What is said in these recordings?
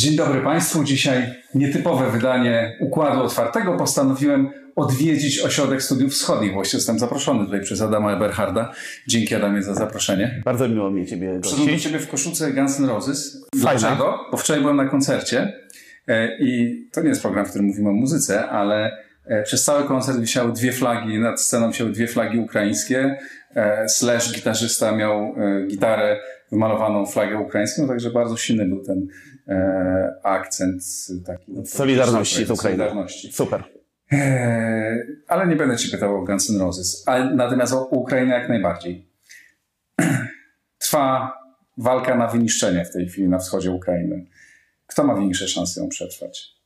Dzień dobry Państwu. Dzisiaj nietypowe wydanie Układu Otwartego. Postanowiłem odwiedzić Ośrodek Studiów Wschodnich. Właśnie jestem zaproszony tutaj przez Adama Eberharda. Dzięki Adamie za zaproszenie. Bardzo miło mi Ciebie Przyszedłem do gościć. Ciebie w koszulce Guns N' Roses. Fajna. Dlaczego? Bo wczoraj byłem na koncercie e, i to nie jest program, w którym mówimy o muzyce, ale e, przez cały koncert wisiały dwie flagi, nad sceną wisiały dwie flagi ukraińskie. E, Slash, gitarzysta, miał gitarę wymalowaną flagę ukraińską, także bardzo silny był ten akcent taki. Solidarności z Ukrainą. Solidarności. Super. Eee, ale nie będę Cię pytał o Guns N' Roses. Ale natomiast o Ukrainę jak najbardziej. Trwa walka na wyniszczenie w tej chwili na wschodzie Ukrainy. Kto ma większe szanse ją przetrwać?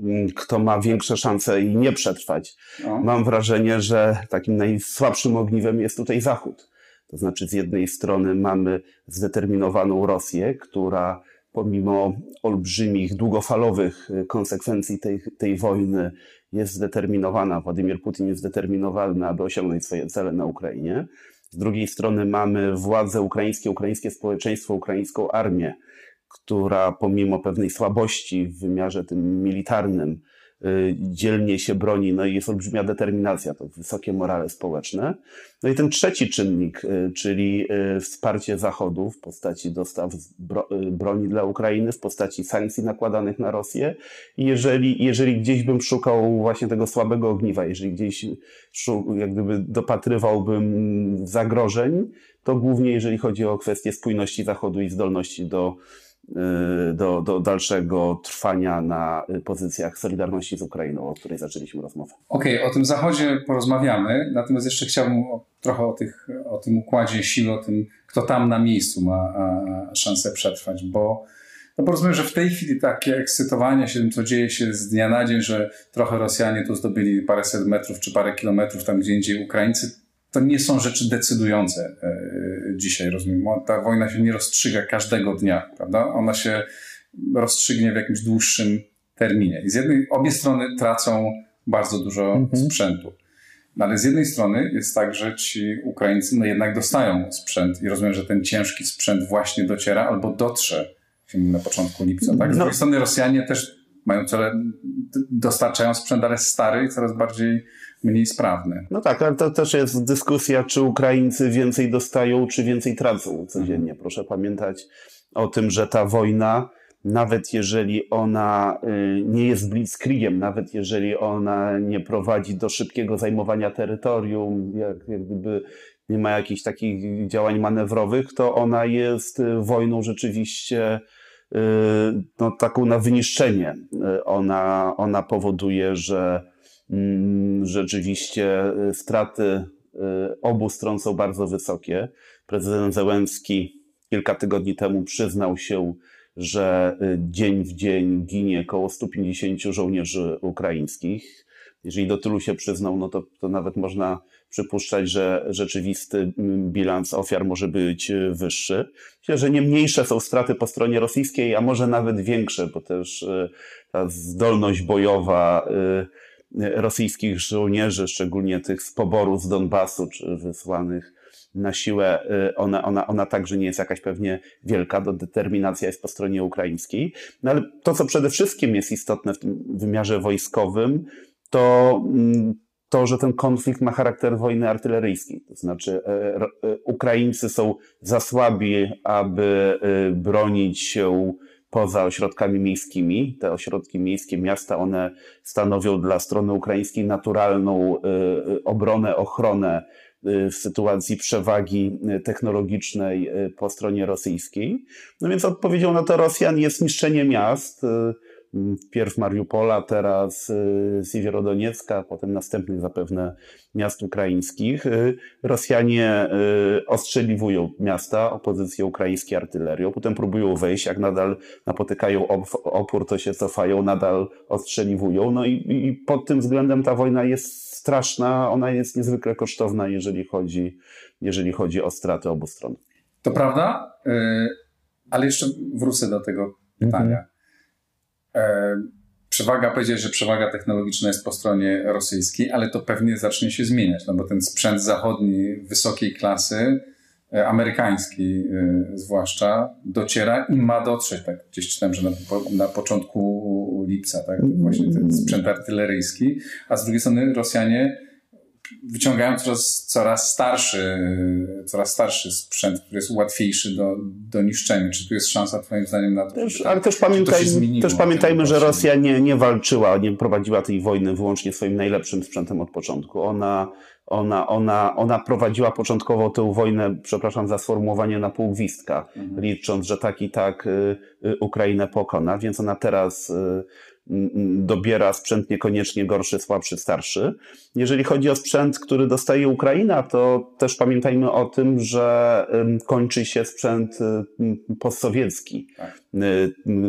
Mm, Kto ma większe szanse i nie przetrwać? No. Mam wrażenie, że takim najsłabszym ogniwem jest tutaj Zachód. To znaczy, z jednej strony mamy zdeterminowaną Rosję, która pomimo olbrzymich, długofalowych y, konsekwencji tej, tej wojny jest zdeterminowana, Władimir Putin jest zdeterminowany, aby osiągnąć swoje cele na Ukrainie. Z drugiej strony mamy władze ukraińskie, ukraińskie społeczeństwo, ukraińską armię, która pomimo pewnej słabości w wymiarze tym militarnym dzielnie się broni, no i jest olbrzymia determinacja, to wysokie morale społeczne. No i ten trzeci czynnik, y, czyli y, wsparcie Zachodu w postaci dostaw y, broni dla Ukrainy, w postaci sankcji nakładanych na Rosję. I jeżeli, jeżeli gdzieś bym szukał właśnie tego słabego ogniwa, jeżeli gdzieś jak gdyby dopatrywałbym zagrożeń, to głównie jeżeli chodzi o kwestię spójności Zachodu i zdolności do, y, do, do dalszego trwania na y, pozycjach Solidarności z Ukrainą, o której zaczęliśmy rozmowę. Okej, o tym zachodzie porozmawiamy, natomiast jeszcze chciałbym o, trochę o, tych, o tym układzie sił, o tym, kto tam na miejscu ma a, szansę przetrwać, bo no bo rozumiem, że w tej chwili takie ekscytowanie się tym, co dzieje się z dnia na dzień, że trochę Rosjanie tu zdobyli paręset metrów czy parę kilometrów tam gdzie indziej Ukraińcy, to nie są rzeczy decydujące e, dzisiaj, rozumiem. Ta wojna się nie rozstrzyga każdego dnia, prawda? Ona się rozstrzygnie w jakimś dłuższym terminie. I z jednej, obie strony tracą bardzo dużo Mhm. sprzętu. No ale z jednej strony jest tak, że ci Ukraińcy no jednak dostają sprzęt i rozumiem, że ten ciężki sprzęt właśnie dociera albo dotrze na początku lipca, tak? Z No. drugiej strony Rosjanie też mają cele, dostarczają sprzęt, ale stary i coraz bardziej mniej sprawny. No tak, ale to też jest dyskusja, czy Ukraińcy więcej dostają, czy więcej tracą codziennie. Proszę pamiętać o tym, że ta wojna, nawet jeżeli ona y, nie jest blitzkriegiem, nawet jeżeli ona nie prowadzi do szybkiego zajmowania terytorium, jak, jak gdyby nie ma jakichś takich działań manewrowych, to ona jest y, wojną rzeczywiście no, taką na wyniszczenie. Y, Ona, ona powoduje, że Mm, rzeczywiście y, straty y, obu stron są bardzo wysokie. Prezydent Zełenski kilka tygodni temu przyznał się, że y, dzień w dzień ginie około 150 żołnierzy ukraińskich. Jeżeli do tylu się przyznał, no to, to nawet można przypuszczać, że rzeczywisty mm, bilans ofiar może być y, wyższy. Myślę, że nie mniejsze są straty po stronie rosyjskiej, a może nawet większe, bo też y, ta zdolność bojowa y, rosyjskich żołnierzy, szczególnie tych z poboru z Donbasu, czy wysłanych na siłę, ona, ona, ona także nie jest jakaś pewnie wielka, to determinacja jest po stronie ukraińskiej. No ale to, co przede wszystkim jest istotne w tym wymiarze wojskowym, to mm, to, że ten konflikt ma charakter wojny artyleryjskiej. To znaczy, e, e, Ukraińcy są za słabi, aby e, bronić się poza ośrodkami miejskimi. Te ośrodki miejskie, miasta, one stanowią dla strony ukraińskiej naturalną obronę, ochronę w sytuacji przewagi technologicznej po stronie rosyjskiej. No więc odpowiedzią na to Rosjan jest niszczenie miast. Pierw Mariupola, teraz y, Siewierodoniecka, potem następnych zapewne miast ukraińskich. Y, Rosjanie y, ostrzeliwują miasta, opozycję ukraińskie artylerią, potem próbują wejść, jak nadal napotykają op- opór, to się cofają, nadal ostrzeliwują. No i, i pod tym względem ta wojna jest straszna, ona jest niezwykle kosztowna, jeżeli chodzi, jeżeli chodzi o straty obu stron. To prawda, ale jeszcze wrócę do tego pytania. E, Przewaga, powiedzieć, że przewaga technologiczna jest po stronie rosyjskiej, ale to pewnie zacznie się zmieniać, no bo ten sprzęt zachodni wysokiej klasy e, amerykański zwłaszcza, dociera i ma dotrzeć, tak gdzieś czytałem, że na, na początku lipca, tak, właśnie ten sprzęt artyleryjski, a z drugiej strony Rosjanie wyciągają coraz, coraz starszy, coraz starszy sprzęt, który jest łatwiejszy do, do niszczenia. Czy tu jest szansa, Twoim zdaniem, na to? Też, ale też, pamiętaj, też pamiętajmy, że Rosja nie, nie walczyła, nie prowadziła tej wojny wyłącznie swoim najlepszym sprzętem od początku. Ona, ona, ona, ona prowadziła początkowo tę wojnę, przepraszam za sformułowanie, na półgwistka, mhm. licząc, że tak i tak y, y, Ukrainę pokona, więc ona teraz y, dobiera sprzęt niekoniecznie gorszy, słabszy, starszy. Jeżeli chodzi o sprzęt, który dostaje Ukraina, to też pamiętajmy o tym, że kończy się sprzęt postsowiecki, tak.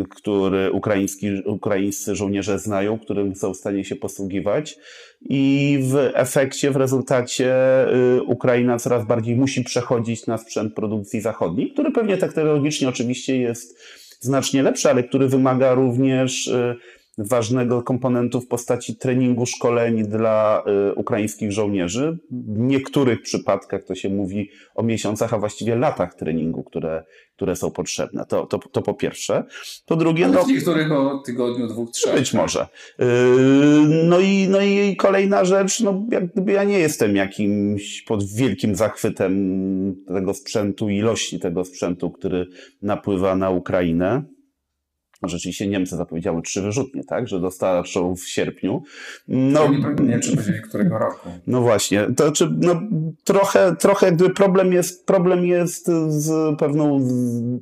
który ukraiński, ukraińscy żołnierze znają, którym są w stanie się posługiwać i w efekcie, w rezultacie y, Ukraina coraz bardziej musi przechodzić na sprzęt produkcji zachodniej, który pewnie technologicznie oczywiście jest znacznie lepszy, ale który wymaga również y, ważnego komponentu w postaci treningu, szkoleń dla y, ukraińskich żołnierzy. W niektórych przypadkach to się mówi o miesiącach, a właściwie latach treningu, które, które są potrzebne. To, to, to po pierwsze. Po drugie, no, w niektórych o tygodniu, dwóch, trzech. Być może. Y, no i, no i kolejna rzecz, no jak gdyby ja nie jestem jakimś pod wielkim zachwytem tego sprzętu, ilości tego sprzętu, który napływa na Ukrainę. Rzeczywiście Niemcy zapowiedziały trzy wyrzutnie, tak, że dostarczą w sierpniu. No, nie wiem, czy powiedzieli którego roku. No właśnie, to czy, no, trochę, trochę jakby problem jest, problem jest z pewną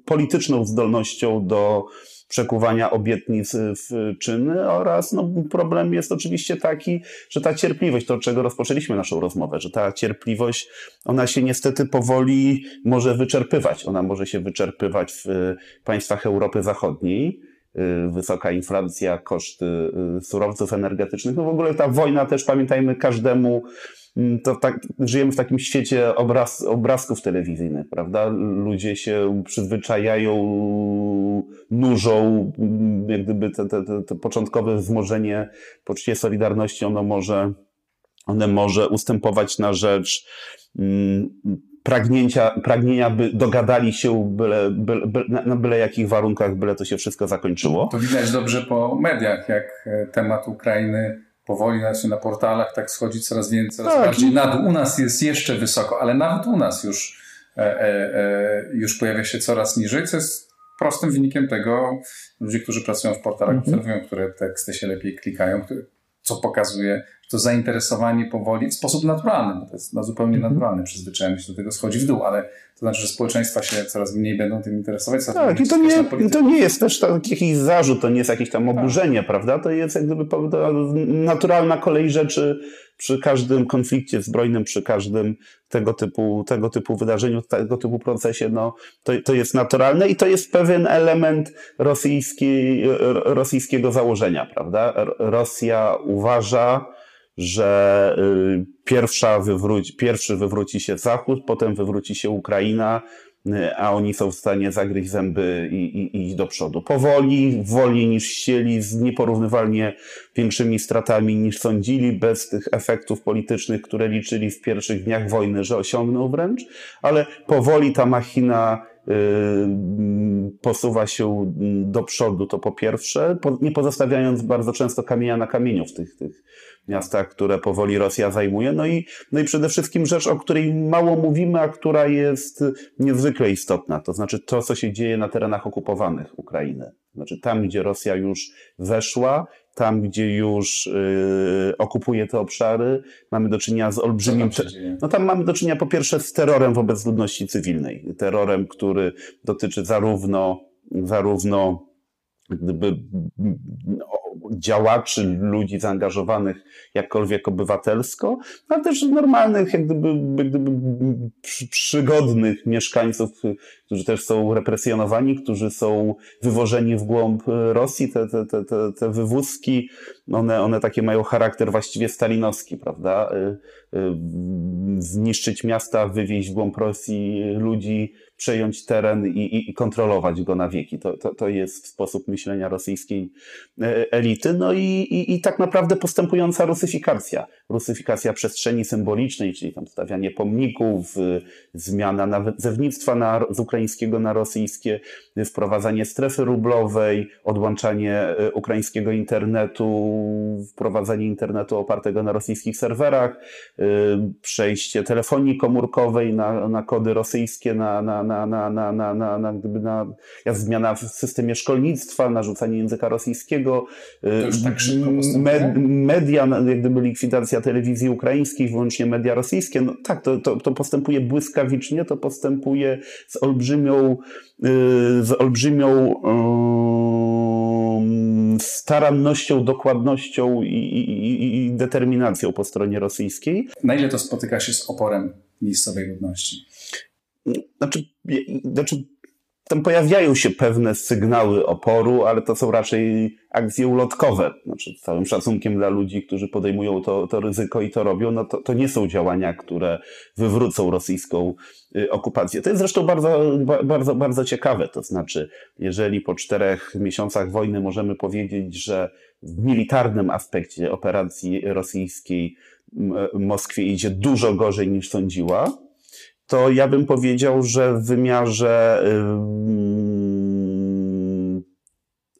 polityczną zdolnością do przekuwania obietnic w czyny oraz no, problem jest oczywiście taki, że ta cierpliwość, to od czego rozpoczęliśmy naszą rozmowę, że ta cierpliwość, ona się niestety powoli może wyczerpywać. Ona może się wyczerpywać w państwach Europy Zachodniej wysoka inflacja, koszty y, surowców energetycznych. No w ogóle ta wojna też pamiętajmy każdemu, mm, to tak, żyjemy w takim świecie obraz, obrazków telewizyjnych, prawda? Ludzie się przyzwyczajają, nużą, mm, jak gdyby te, te, te, te początkowe wzmożenie poczucie solidarności, ono może, one może ustępować na rzecz mm, pragnięcia, pragnienia, by dogadali się byle, byle, byle, na byle jakich warunkach, byle to się wszystko zakończyło. To widać dobrze po mediach, jak e, temat Ukrainy powoli się na portalach tak schodzi coraz więcej, coraz tak. bardziej na dół. U nas jest jeszcze wysoko, ale nawet u nas już, e, e, e, już pojawia się coraz niżej, co jest prostym wynikiem tego, ludzie, którzy pracują w portalach, mhm. obserwują, które teksty się lepiej klikają, które, co pokazuje, to zainteresowanie powoli w sposób naturalny, bo to jest na zupełnie -hmm. naturalny, przyzwyczajenie się do tego schodzi w dół, ale to znaczy, że społeczeństwa się coraz mniej będą tym interesować. Tak, i to nie, to nie jest też taki jakiś zarzut, to nie jest jakieś tam tak. oburzenie, tak. prawda? To jest jak gdyby naturalna kolej rzeczy przy każdym konflikcie zbrojnym, przy każdym tego typu, tego typu wydarzeniu, tego typu procesie, no, to, to jest naturalne i to jest pewien element rosyjski, rosyjskiego założenia, prawda? Rosja uważa, że y, pierwsza wywróci, pierwszy wywróci się Zachód, potem wywróci się Ukraina, a oni są w stanie zagryźć zęby i, i, i iść do przodu. Powoli, wolniej niż chcieli, z nieporównywalnie większymi stratami niż sądzili, bez tych efektów politycznych, które liczyli w pierwszych dniach wojny, że osiągną wręcz, ale powoli ta machina y, posuwa się do przodu, to po pierwsze, nie pozostawiając bardzo często kamienia na kamieniu w tych, tych miastach, które powoli Rosja zajmuje. No i, no i przede wszystkim rzecz, o której mało mówimy, a która jest niezwykle istotna, to znaczy to, co się dzieje na terenach okupowanych Ukrainy. Znaczy tam, gdzie Rosja już weszła, tam, gdzie już yy, okupuje te obszary, mamy do czynienia z olbrzymim. No tam mamy do czynienia po pierwsze z terrorem wobec ludności cywilnej. Terrorem, który dotyczy zarówno, zarówno gdyby działaczy, ludzi zaangażowanych jakkolwiek obywatelsko, ale też normalnych, jak gdyby, jak gdyby przygodnych mieszkańców, którzy też są represjonowani, którzy są wywożeni w głąb Rosji. Te, te, te, te, te wywózki, one, one takie mają charakter właściwie stalinowski, prawda? Y, y, zniszczyć miasta, wywieźć w głąb Rosji ludzi, przejąć teren i, i, kontrolować go na wieki. To, to, to jest sposób myślenia rosyjskiej e, elity. No i, i, i tak naprawdę postępująca rusyfikacja. Rusyfikacja przestrzeni symbolicznej, czyli tam stawianie pomników, zmiana nazewnictwa na, z ukraińskiego na rosyjskie, wprowadzanie strefy rublowej, odłączanie ukraińskiego internetu, wprowadzenie internetu opartego na rosyjskich serwerach, przejście telefonii komórkowej na, na kody rosyjskie, na, na, na, na, na, na, na, na, gdyby na jak zmiana w systemie szkolnictwa, narzucanie języka rosyjskiego, tak med, media, jak gdyby likwidacja telewizji ukraińskiej, wyłącznie media rosyjskie. No tak, to, to, to postępuje błyskawicznie, to postępuje z olbrzymią, z olbrzymią starannością, dokładnością i, i, i, determinacją po stronie rosyjskiej. Na ile to spotyka się z oporem miejscowej ludności? Znaczy, znaczy tam pojawiają się pewne sygnały oporu, ale to są raczej akcje ulotkowe. Znaczy, z całym szacunkiem dla ludzi, którzy podejmują to, to ryzyko i to robią, no to, to nie są działania, które wywrócą rosyjską y, okupację. To jest zresztą bardzo, bardzo, bardzo ciekawe. To znaczy, jeżeli po czterech miesiącach wojny możemy powiedzieć, że w militarnym aspekcie operacji rosyjskiej Moskwie idzie dużo gorzej niż sądziła, to ja bym powiedział, że w wymiarze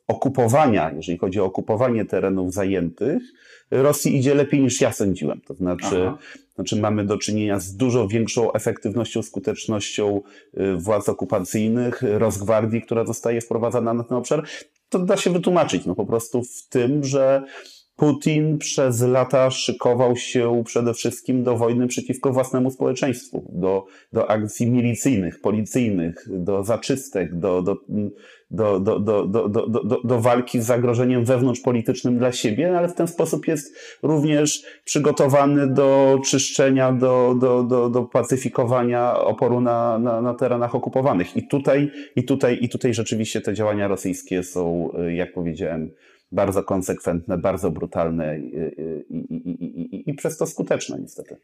okupowania, jeżeli chodzi o okupowanie terenów zajętych, Rosji idzie lepiej niż ja sądziłem. To znaczy, znaczy mamy do czynienia z dużo większą efektywnością, skutecznością y, władz okupacyjnych, Rosgwardii, która zostaje wprowadzana na ten obszar. To da się wytłumaczyć no po prostu w tym, że Putin przez lata szykował się przede wszystkim do wojny przeciwko własnemu społeczeństwu, do, do akcji milicyjnych, policyjnych, do zaczystek, do, do, do, do, do, do, do, do, walki z zagrożeniem wewnątrzpolitycznym dla siebie, ale w ten sposób jest również przygotowany do czyszczenia, do, do, do, do pacyfikowania oporu na, na, na terenach okupowanych. I tutaj, i, tutaj, I tutaj rzeczywiście te działania rosyjskie są, jak powiedziałem, bardzo konsekwentne, bardzo brutalne i, i, i, i, przez to skuteczne niestety.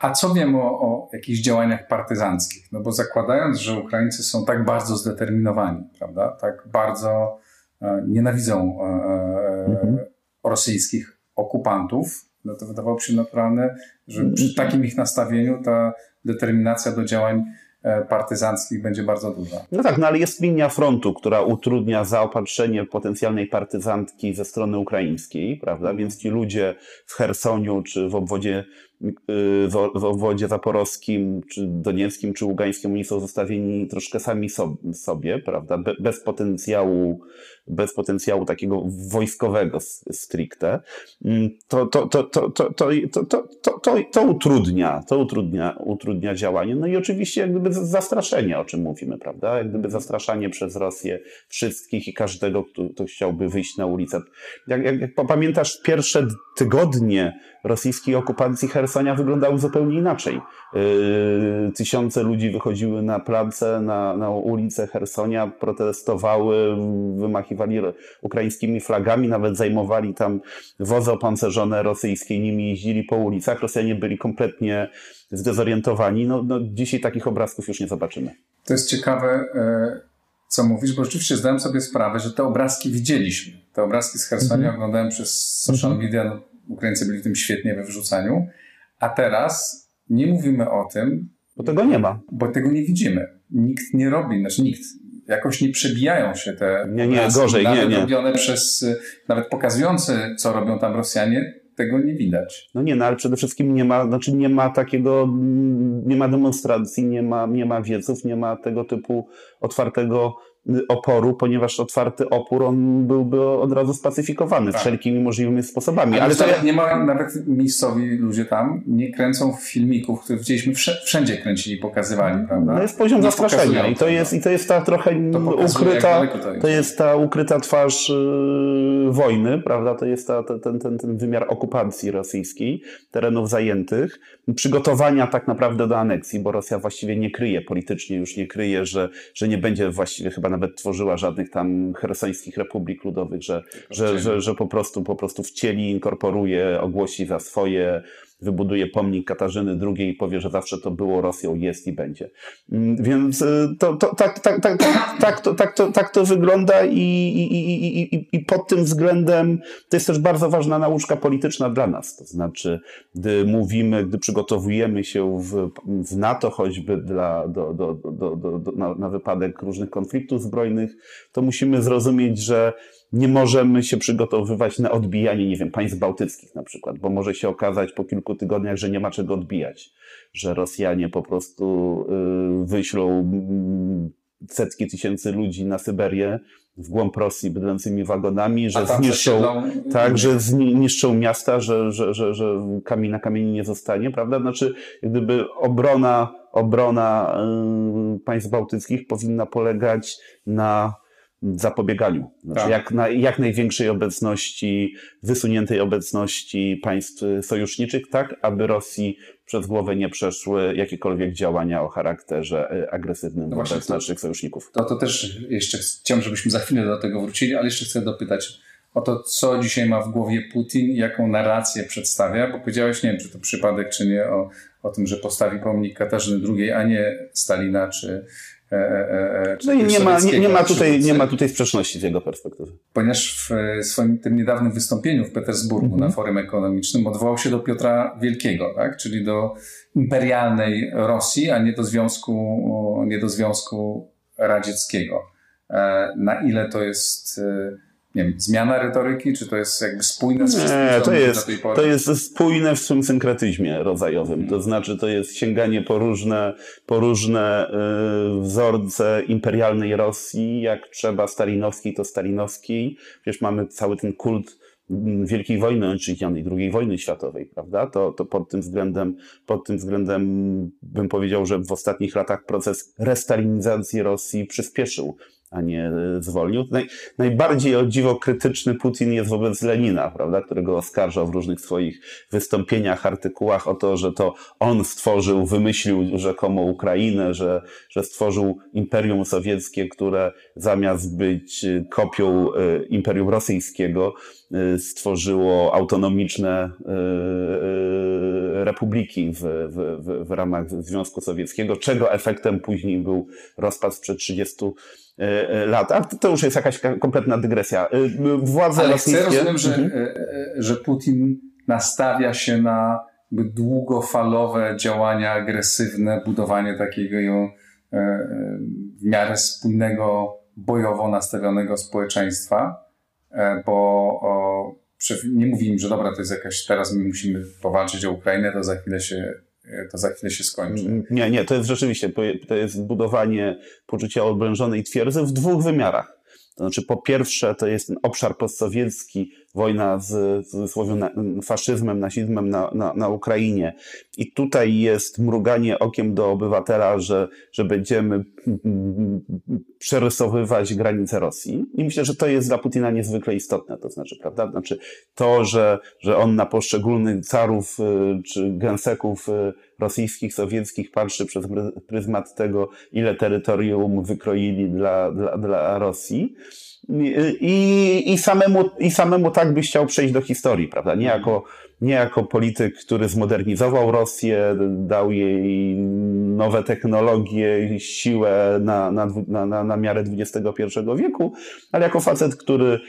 A co wiem o, o jakichś działaniach partyzanckich? No bo zakładając, że Ukraińcy są tak bardzo zdeterminowani, prawda, tak bardzo e, nienawidzą e, e, mhm. rosyjskich okupantów, no to wydawałoby się naturalne, że przy mhm. takim ich nastawieniu ta determinacja do działań partyzanckich będzie bardzo duża. No tak, no ale jest linia frontu, która utrudnia zaopatrzenie potencjalnej partyzantki ze strony ukraińskiej, prawda? Więc ci ludzie w Hersoniu czy w obwodzie w obwodzie zaporowskim, czy donieckim, czy ługańskim, oni są zostawieni troszkę sami sobie, prawda? Bez potencjału, bez potencjału takiego wojskowego stricte. To, to, to, to, to, to, to, to, to, utrudnia, to utrudnia, utrudnia działanie. No i oczywiście jak gdyby zastraszenie, o czym mówimy, prawda? Jak gdyby zastraszanie przez Rosję wszystkich i każdego, kto, kto chciałby wyjść na ulicę. Jak, jak, jak pamiętasz pierwsze tygodnie rosyjskiej okupacji Hersonia wyglądały zupełnie inaczej. Yy, tysiące ludzi wychodziły na place, na, na ulice Hersonia, protestowały, wymachiwali ukraińskimi flagami, nawet zajmowali tam wozy opancerzone rosyjskie, nimi jeździli po ulicach. Rosjanie byli kompletnie zdezorientowani. No, no, dzisiaj takich obrazków już nie zobaczymy. To jest ciekawe, e, co mówisz, bo rzeczywiście zdałem sobie sprawę, że te obrazki widzieliśmy. Te obrazki z Hersonia mm -hmm. oglądałem przez social mhm. media no, Ukraińcy byli w tym świetnie we wrzucaniu, a teraz nie mówimy o tym. Bo tego nie ma. Bo tego nie widzimy. Nikt nie robi, znaczy nikt. Jakoś nie przebijają się te. Nie, nie, gorzej, nie, nie. robione przez, nawet pokazujące, co robią tam Rosjanie, tego nie widać. No nie, no ale przede wszystkim nie ma, znaczy nie ma takiego, nie ma demonstracji, nie ma, nie ma wieców, nie ma tego typu otwartego oporu, ponieważ otwarty opór on byłby od razu spacyfikowany tak. wszelkimi możliwymi sposobami. Ale, ale to ja... nie ma nawet miejscowi ludzie tam, nie kręcą filmików, które widzieliśmy wszędzie kręcili, pokazywali, prawda? No jest poziom nie zastraszenia i to jest, i to jest ta trochę ukryta, to jest. to jest. ta ukryta twarz yy, wojny, prawda? To jest ta, ten, ten, ten wymiar okupacji rosyjskiej, terenów zajętych, przygotowania tak naprawdę do aneksji, bo Rosja właściwie nie kryje, politycznie już nie kryje, że, że nie będzie właściwie chyba nawet tworzyła żadnych tam hersońskich republik ludowych, że, że, że, że po prostu po prostu wcieli, inkorporuje, ogłosi za swoje wybuduje pomnik Katarzyny II i powie, że zawsze to było Rosją, jest i będzie. Mm, więc y, to, to, tak, tak, tak, tak, tak, to, tak, to, tak to wygląda i, i, i, i, i pod tym względem to jest też bardzo ważna nauczka polityczna dla nas. To znaczy, gdy mówimy, gdy przygotowujemy się w, w NATO choćby dla, do, do, do, do, do, na, na wypadek różnych konfliktów zbrojnych, to musimy zrozumieć, że nie możemy się przygotowywać na odbijanie, nie wiem, państw bałtyckich na przykład, bo może się okazać po kilku tygodniach, że nie ma czego odbijać, że Rosjanie po prostu y, wyślą mm, setki tysięcy ludzi na Syberię, w głąb Rosji bydlącymi wagonami, że zniszczą, tak, że zniszczą miasta, że, że, że, że kamień na kamieni nie zostanie, prawda? Znaczy, gdyby obrona, obrona y, państw bałtyckich powinna polegać na zapobieganiu. Znaczy tak. jak, na, jak największej obecności, wysuniętej obecności państw sojuszniczych, tak aby Rosji przez głowę nie przeszły jakiekolwiek działania o charakterze e, agresywnym no wobec naszych sojuszników. To, to też jeszcze chciałem, żebyśmy za chwilę do tego wrócili, ale jeszcze chcę dopytać o to, co dzisiaj ma w głowie Putin, jaką narrację przedstawia, bo powiedziałeś, nie wiem, czy to przypadek, czy nie, o, o tym, że postawi pomnik Katarzyny II, a nie Stalina, czy, no i nie ma, nie, nie, ma tutaj, nie ma tutaj sprzeczności z jego perspektywy. Ponieważ w swoim tym niedawnym wystąpieniu w Petersburgu mm -hmm. na forum ekonomicznym odwołał się do Piotra Wielkiego, tak? czyli do imperialnej Rosji, a nie do Związku, nie do Związku Radzieckiego. Na ile to jest nie wiem, zmiana retoryki, czy to jest jakby spójne z wszystkim, Nie, to jest, to jest spójne w swym synkretyzmie rodzajowym. Hmm. To znaczy, to jest sięganie po różne, po różne y, wzorce imperialnej Rosji, jak trzeba stalinowskiej, to stalinowskiej. Przecież mamy cały ten kult mm, Wielkiej Wojny Ojczyźnianej, II wojny światowej, prawda? To, to pod tym względem, pod tym względem bym powiedział, że w ostatnich latach proces restalinizacji Rosji przyspieszył a nie e, zwolnił. Naj, najbardziej o dziwo krytyczny Putin jest wobec Lenina, prawda, którego oskarżał w różnych swoich wystąpieniach, artykułach o to, że to on stworzył, wymyślił rzekomo Ukrainę, że, że stworzył Imperium Sowieckie, które zamiast być e, kopią e, Imperium Rosyjskiego, stworzyło autonomiczne republiki w, w, w ramach Związku Sowieckiego, czego efektem później był rozpad sprzed 30 E, e, lat. A to już jest jakaś kompletna dygresja. E, władze Ale rosyjskie... chcę, rozumiem, że, mhm. że Putin nastawia się na długofalowe działania agresywne, budowanie takiego w miarę spójnego, bojowo nastawionego społeczeństwa, bo nie mówimy, że dobra, to jest jakaś, teraz my musimy powalczyć o Ukrainę, to za chwilę się to za chwilę się skończy. Nie, nie, to jest rzeczywiście, to jest budowanie poczucia oblężonej twierdzy w dwóch wymiarach. To znaczy, po pierwsze, to jest ten obszar postsowiecki, wojna z, z faszyzmem, nazizmem na, na, na Ukrainie. I tutaj jest mruganie okiem do obywatela, że, że będziemy przerysowywać granice Rosji. I myślę, że to jest dla Putina niezwykle istotne. To znaczy, prawda? Znaczy, to, że, że on na poszczególnych carów y, czy gęseków y, rosyjskich, sowieckich patrzy przez pryzmat tego, ile terytorium wykroili dla, dla, dla Rosji. I, i, samemu, I samemu tak byś chciał przejść do historii, prawda? Nie jako, nie jako polityk, który zmodernizował Rosję, dał jej nowe technologie, siłę na, na, na, na miarę XXI wieku, ale jako facet, który y,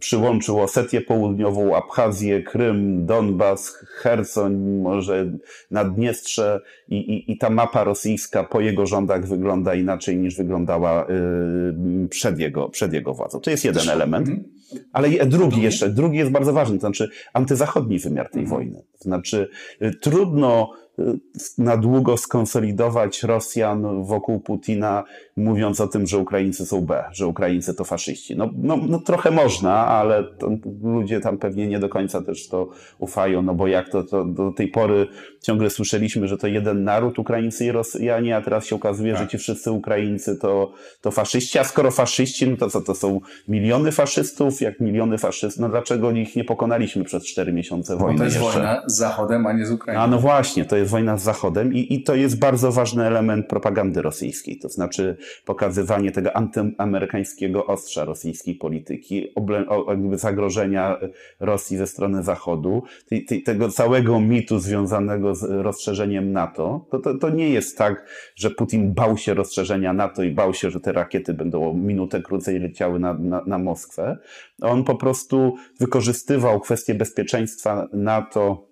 przyłączył Osetię Południową, Abchazję, Krym, Donbas, Hersoń, może Naddniestrze i, i, i ta mapa rosyjska po jego rządach wygląda inaczej niż wyglądała y, przed jego, przed jego władzą. To jest jeden element. Ale drugi jeszcze, drugi jest bardzo ważny, to znaczy antyzachodni wymiar tej mhm. wojny. To znaczy y, trudno na długo skonsolidować Rosjan wokół Putina, mówiąc o tym, że Ukraińcy są B, że Ukraińcy to faszyści. No, no, no trochę można, ale ludzie tam pewnie nie do końca też to ufają, no bo jak to, to do tej pory ciągle słyszeliśmy, że to jeden naród, Ukraińcy i Rosjanie, a teraz się okazuje, tak. że ci wszyscy Ukraińcy to, to faszyści, a skoro faszyści, no to co, to są miliony faszystów, jak miliony faszystów, no dlaczego ich nie pokonaliśmy przez cztery miesiące wojny Bo to jest jeszcze? wojna z Zachodem, a nie z Ukrainą. A no właśnie, to jest wojna z Zachodem i, i to jest bardzo ważny element propagandy rosyjskiej, to znaczy pokazywanie tego antyamerykańskiego ostrza rosyjskiej polityki, jakby zagrożenia Rosji ze strony Zachodu, tego całego mitu związanego z rozszerzeniem NATO. To, to, to nie jest tak, że Putin bał się rozszerzenia NATO i bał się, że te rakiety będą minutę krócej leciały na, na, na Moskwę. On po prostu wykorzystywał kwestie bezpieczeństwa NATO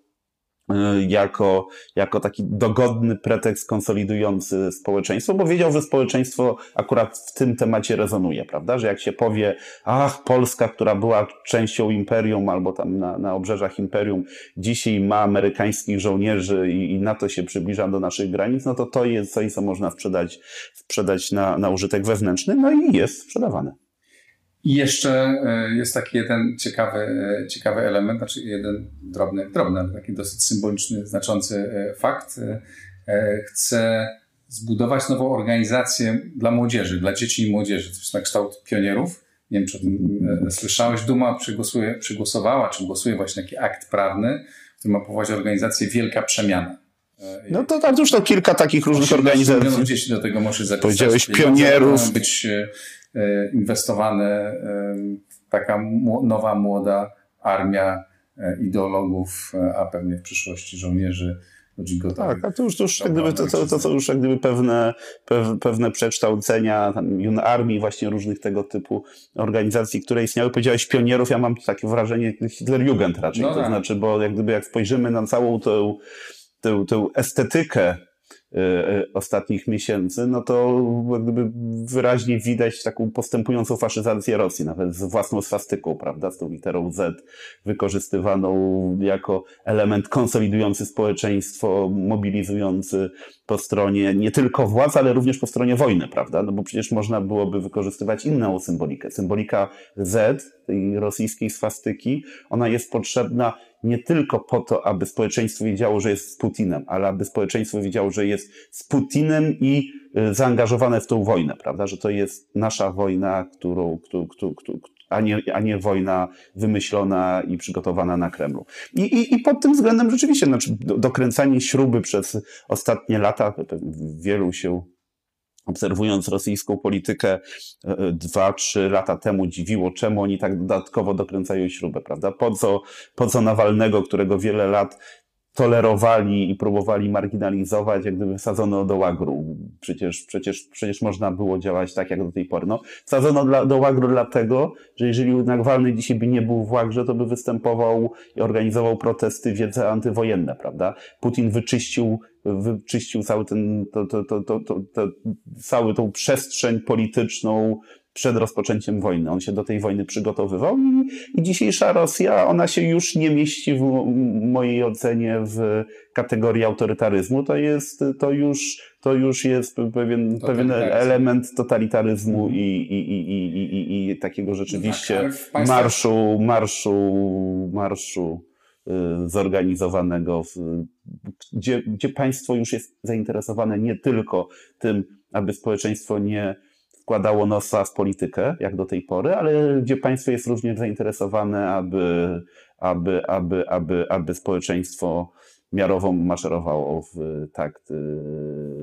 jako, jako taki dogodny pretekst konsolidujący społeczeństwo, bo wiedział, że społeczeństwo akurat w tym temacie rezonuje, prawda? Że jak się powie, ach, Polska, która była częścią imperium albo tam na, na obrzeżach imperium, dzisiaj ma amerykańskich żołnierzy i, i NATO się przybliża do naszych granic, no to to jest coś, co można sprzedać, sprzedać na, na użytek wewnętrzny, no i jest sprzedawane. I jeszcze e, jest taki jeden ciekawy, e, ciekawy element, znaczy jeden drobny, drobny, ale taki dosyć symboliczny, znaczący e, fakt. Chce zbudować nową organizację dla młodzieży, dla dzieci i młodzieży, coś na kształt pionierów. Nie wiem, czy o tym słyszałeś. Duma przygłosowała, czy głosuje właśnie taki akt prawny, który ma powołać organizację Wielka Przemiana. No to tam już to kilka takich różnych organizacji. dzieci do tego może zapisać. Powiedziałeś pionierów. Być inwestowane e, taka nowa, młoda armia e, ideologów, a pewnie w przyszłości żołnierzy, ludzi gotowych. Tak, a to już, to już, jak gdyby, to, to, to, to już jak gdyby pewne, pewne przekształcenia tam armii, właśnie różnych tego typu organizacji, które istniały. Powiedziałeś pionierów, ja mam takie wrażenie Hitlerjugend raczej, no to tak. znaczy, bo jak gdyby jak spojrzymy na całą tę, tę, tę estetykę E, e, ostatnich miesięcy, no to jak gdyby wyraźnie widać taką postępującą faszyzację Rosji, nawet z własną swastyką, prawda, z tą literą Z wykorzystywaną jako element konsolidujący społeczeństwo, mobilizujący po stronie nie tylko władz, ale również po stronie wojny, prawda, no bo przecież można byłoby wykorzystywać inną symbolikę. Symbolika Z, tej rosyjskiej swastyki, ona jest potrzebna nie tylko po to, aby społeczeństwo wiedziało, że jest z Putinem, ale aby społeczeństwo wiedziało, że jest z Putinem i y, zaangażowane w tą wojnę, prawda? Że to jest nasza wojna, którą, którą, którą, którą a nie, a nie wojna wymyślona i przygotowana na Kremlu. I, i, i pod tym względem rzeczywiście, znaczy dokręcanie śruby przez ostatnie lata, wielu się obserwując rosyjską politykę e, e, dwa, trzy lata temu dziwiło, czemu oni tak dodatkowo dokręcają śrubę, prawda? Po co, po co Nawalnego, którego wiele lat tolerowali i próbowali marginalizować, jak gdyby wsadzono do łagru. Przecież, przecież, przecież można było działać tak, jak do tej pory. No, wsadzono dla, do łagru dlatego, że jeżeli Nawalny dzisiaj by nie był w łagrze, to by występował i organizował protesty wiedzy antywojenne, prawda? Putin wyczyścił wyczyścił cały ten, to, to, to, to, to, to, całą tą przestrzeń polityczną przed rozpoczęciem wojny. On się do tej wojny przygotowywał i, i dzisiejsza Rosja, ona się już nie mieści w mojej ocenie w kategorii autorytaryzmu. To jest, to już, to już jest pewien, pewien element totalitaryzmu i, i, i, i, i, i takiego rzeczywiście tak, marszu, marszu, marszu Y, zorganizowanego, gdzie, gdzie państwo już jest zainteresowane nie tylko tym, aby społeczeństwo nie wkładało nosa w politykę, jak do tej pory, ale gdzie państwo jest również zainteresowane, aby, aby, aby, aby, aby społeczeństwo miarowo maszerowało w takt y,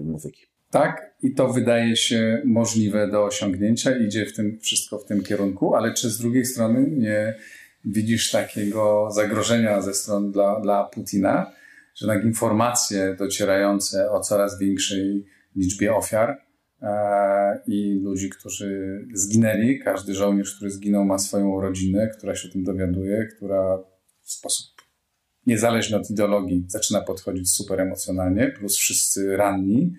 muzyki. Tak, i to wydaje się możliwe do osiągnięcia, idzie w tym wszystko w tym kierunku, ale czy z drugiej strony nie widzisz takiego zagrożenia ze strony dla, dla Putina, że jednak informacje docierające o coraz większej liczbie ofiar i ludzi, którzy zginęli, każdy żołnierz, który zginął, ma swoją rodzinę, która się o tym dowiaduje, która w sposób niezależny od ideologii zaczyna podchodzić super emocjonalnie, plus wszyscy ranni.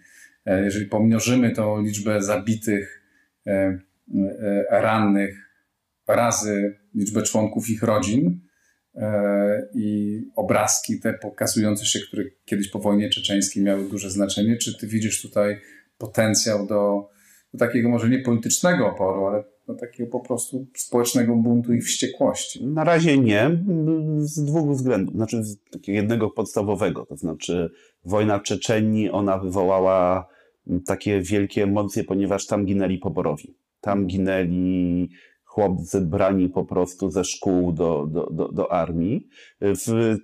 E, jeżeli pomnożymy tą liczbę zabitych, e, rannych razy liczbę członków ich rodzin e, i obrazki te pokazujące się, które kiedyś po wojnie czeczeńskiej miały duże znaczenie. Czy ty widzisz tutaj potencjał do, do takiego może nie politycznego oporu, ale do takiego po prostu społecznego buntu i wściekłości? Na razie nie, z dwóch względów. Znaczy z takiego jednego podstawowego, to znaczy wojna Czeczenii, ona wywołała takie wielkie emocje, ponieważ tam ginęli poborowi. Tam ginęli chłopcy brani po prostu ze szkół do, do, do, do armii. W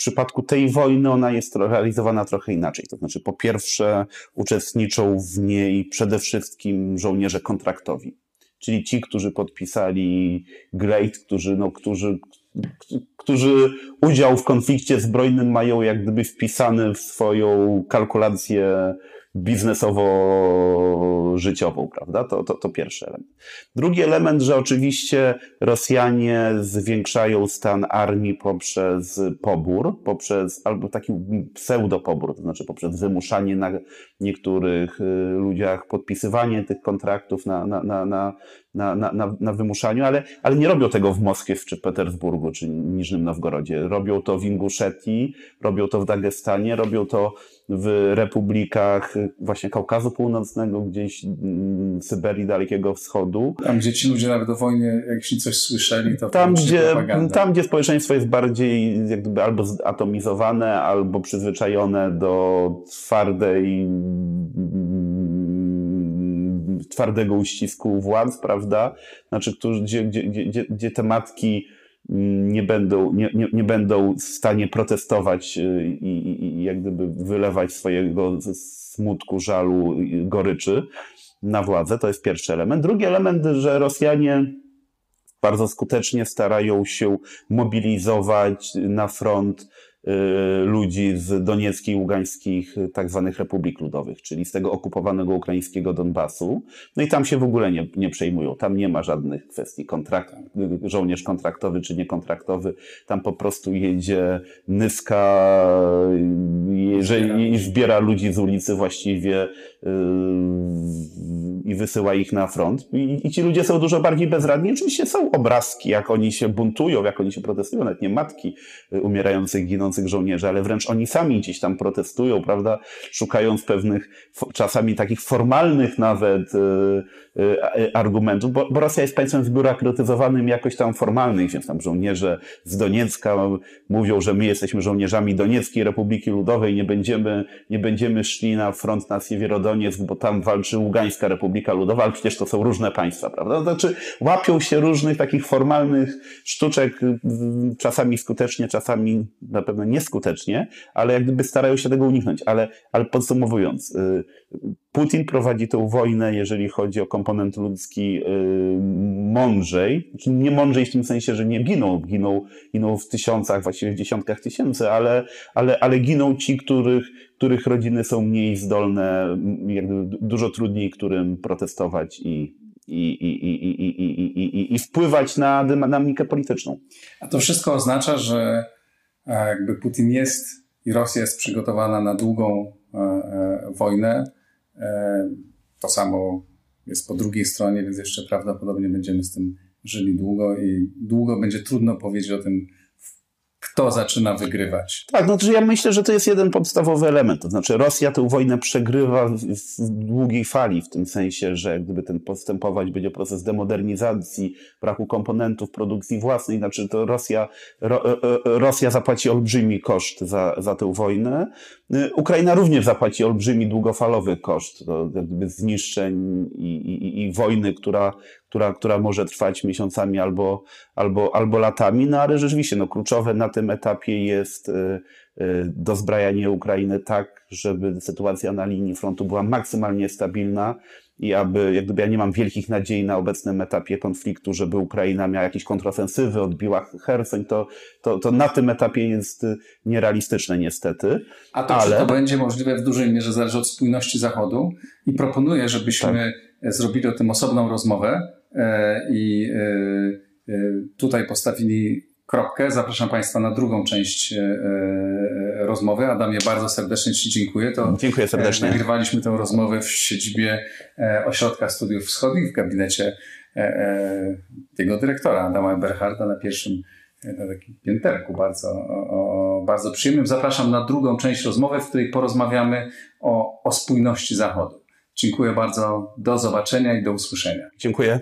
przypadku tej wojny ona jest realizowana trochę inaczej. To znaczy, po pierwsze, uczestniczą w niej przede wszystkim żołnierze kontraktowi, czyli ci, którzy podpisali Great, którzy, no, którzy, którzy udział w konflikcie zbrojnym mają jak gdyby wpisany w swoją kalkulację biznesowo-życiową, prawda? To, to, to pierwszy element. Drugi element, że oczywiście Rosjanie zwiększają stan armii poprzez pobór, poprzez, albo taki pseudopobór, to znaczy poprzez wymuszanie na niektórych y, ludziach podpisywanie tych kontraktów na, na, na, na na, na, na wymuszaniu, ale, ale nie robią tego w Moskwie czy Petersburgu czy Niżnym Nowgorodzie. Robią to w Inguszetii, robią to w Dagestanie, robią to w republikach właśnie Kaukazu Północnego, gdzieś mm, Syberii Dalekiego Wschodu. Tam, gdzie ci ludzie nawet o wojnie, jak się coś słyszeli, to tam, gdzie, tam, gdzie społeczeństwo jest bardziej jakby albo zatomizowane, albo przyzwyczajone do twardej twardego uścisku władz, prawda? Znaczy, gdzie, gdzie, gdzie, gdzie te matki mm, nie będą, nie, nie, nie będą w stanie protestować y, i, i, i jak gdyby wylewać swojego smutku, żalu, goryczy na władzę. To jest pierwszy element. Drugi element, że Rosjanie bardzo skutecznie starają się mobilizować na front ludzi z Donieckiej, Ługańskich, y, tak zwanych republik ludowych, czyli z tego okupowanego ukraińskiego Donbasu. No i tam się w ogóle nie, nie przejmują. Tam nie ma żadnych kwestii kontrakt, y, żołnierz kontraktowy czy niekontraktowy. Tam po prostu jedzie Nyska i zbiera ludzi z ulicy właściwie i wysyła ich na front. I, I, ci ludzie są dużo bardziej bezradni. Oczywiście są obrazki, jak oni się buntują, jak oni się protestują, nawet nie matki umierających, ginących żołnierzy, ale wręcz oni sami gdzieś tam protestują, prawda, szukając pewnych, czasami takich formalnych nawet y, y, argumentów, bo, bo Rosja jest państwem zbiurokratyzowanym jakoś tam formalnym, więc tam żołnierze z Doniecka mówią, że my jesteśmy żołnierzami Donieckiej Republiki Ludowej, nie będziemy, nie będziemy szli na front na Siewierodoniec, bo tam walczy Ługańska Republika Ludowa, ale przecież to są różne państwa, prawda? Znaczy, łapią się różnych takich formalnych sztuczek, czasami skutecznie, czasami na pewno nieskutecznie, ale jak gdyby starają się tego uniknąć. Ale, ale podsumowując, y, Putin prowadzi tę wojnę, jeżeli chodzi o komponent ludzki, y, mądrzej. Znaczy, nie mądrzej w tym sensie, że nie giną, giną, giną w tysiącach, właściwie w dziesiątkach tysięcy, ale, ale, ale giną ci, których, których rodziny są mniej zdolne, jakby dużo trudniej którym protestować i, i, i, i, i, i, i, i wpływać na dynamikę polityczną. A to wszystko oznacza, że jakby Putin jest i Rosja jest przygotowana na długą e, e, wojnę. To samo jest po drugiej stronie, więc jeszcze prawdopodobnie będziemy z tym żyli długo i długo będzie trudno powiedzieć o tym, kto zaczyna wygrywać. Tak, to ja myślę, że to jest jeden podstawowy element. To znaczy Rosja tę wojnę przegrywa w, w długiej fali, w tym sensie, że gdyby ten postępować będzie proces demodernizacji, braku komponentów produkcji własnej, znaczy to Rosja, Ro, e, e, Rosja zapłaci olbrzymi koszt za, za tę wojnę. Ukraina również zapłaci olbrzymi długofalowy koszt to jakby zniszczeń i, i, i wojny, która, która, która może trwać miesiącami albo, albo, albo latami, no ale rzeczywiście no, kluczowe na tym etapie jest y, y, dozbrajanie Ukrainy tak, żeby sytuacja na linii frontu była maksymalnie stabilna i aby, jak gdyby ja nie mam wielkich nadziei na obecnym etapie konfliktu, żeby Ukraina miała jakieś kontrofensywy, odbiła Hersoń, to, to, to na tym etapie jest nierealistyczne niestety. A to, ale... czy to będzie możliwe w dużej mierze zależy od spójności Zachodu i proponuję, żebyśmy tak. zrobili o tym osobną rozmowę, i e, e, tutaj postawili kropkę. Zapraszam Państwa na drugą część rozmowy. Adamie, bardzo serdecznie Ci dziękuję. To dziękuję serdecznie. Nagrywaliśmy tę rozmowę w siedzibie Ośrodka Studiów Wschodnich w gabinecie jego dyrektora Adama Eberharda na pierwszym na takim pięterku bardzo, o, bardzo przyjemnym. Zapraszam na drugą część rozmowy, w której porozmawiamy o, o spójności Zachodu. Dziękuję bardzo. Do zobaczenia i do usłyszenia. Dziękuję.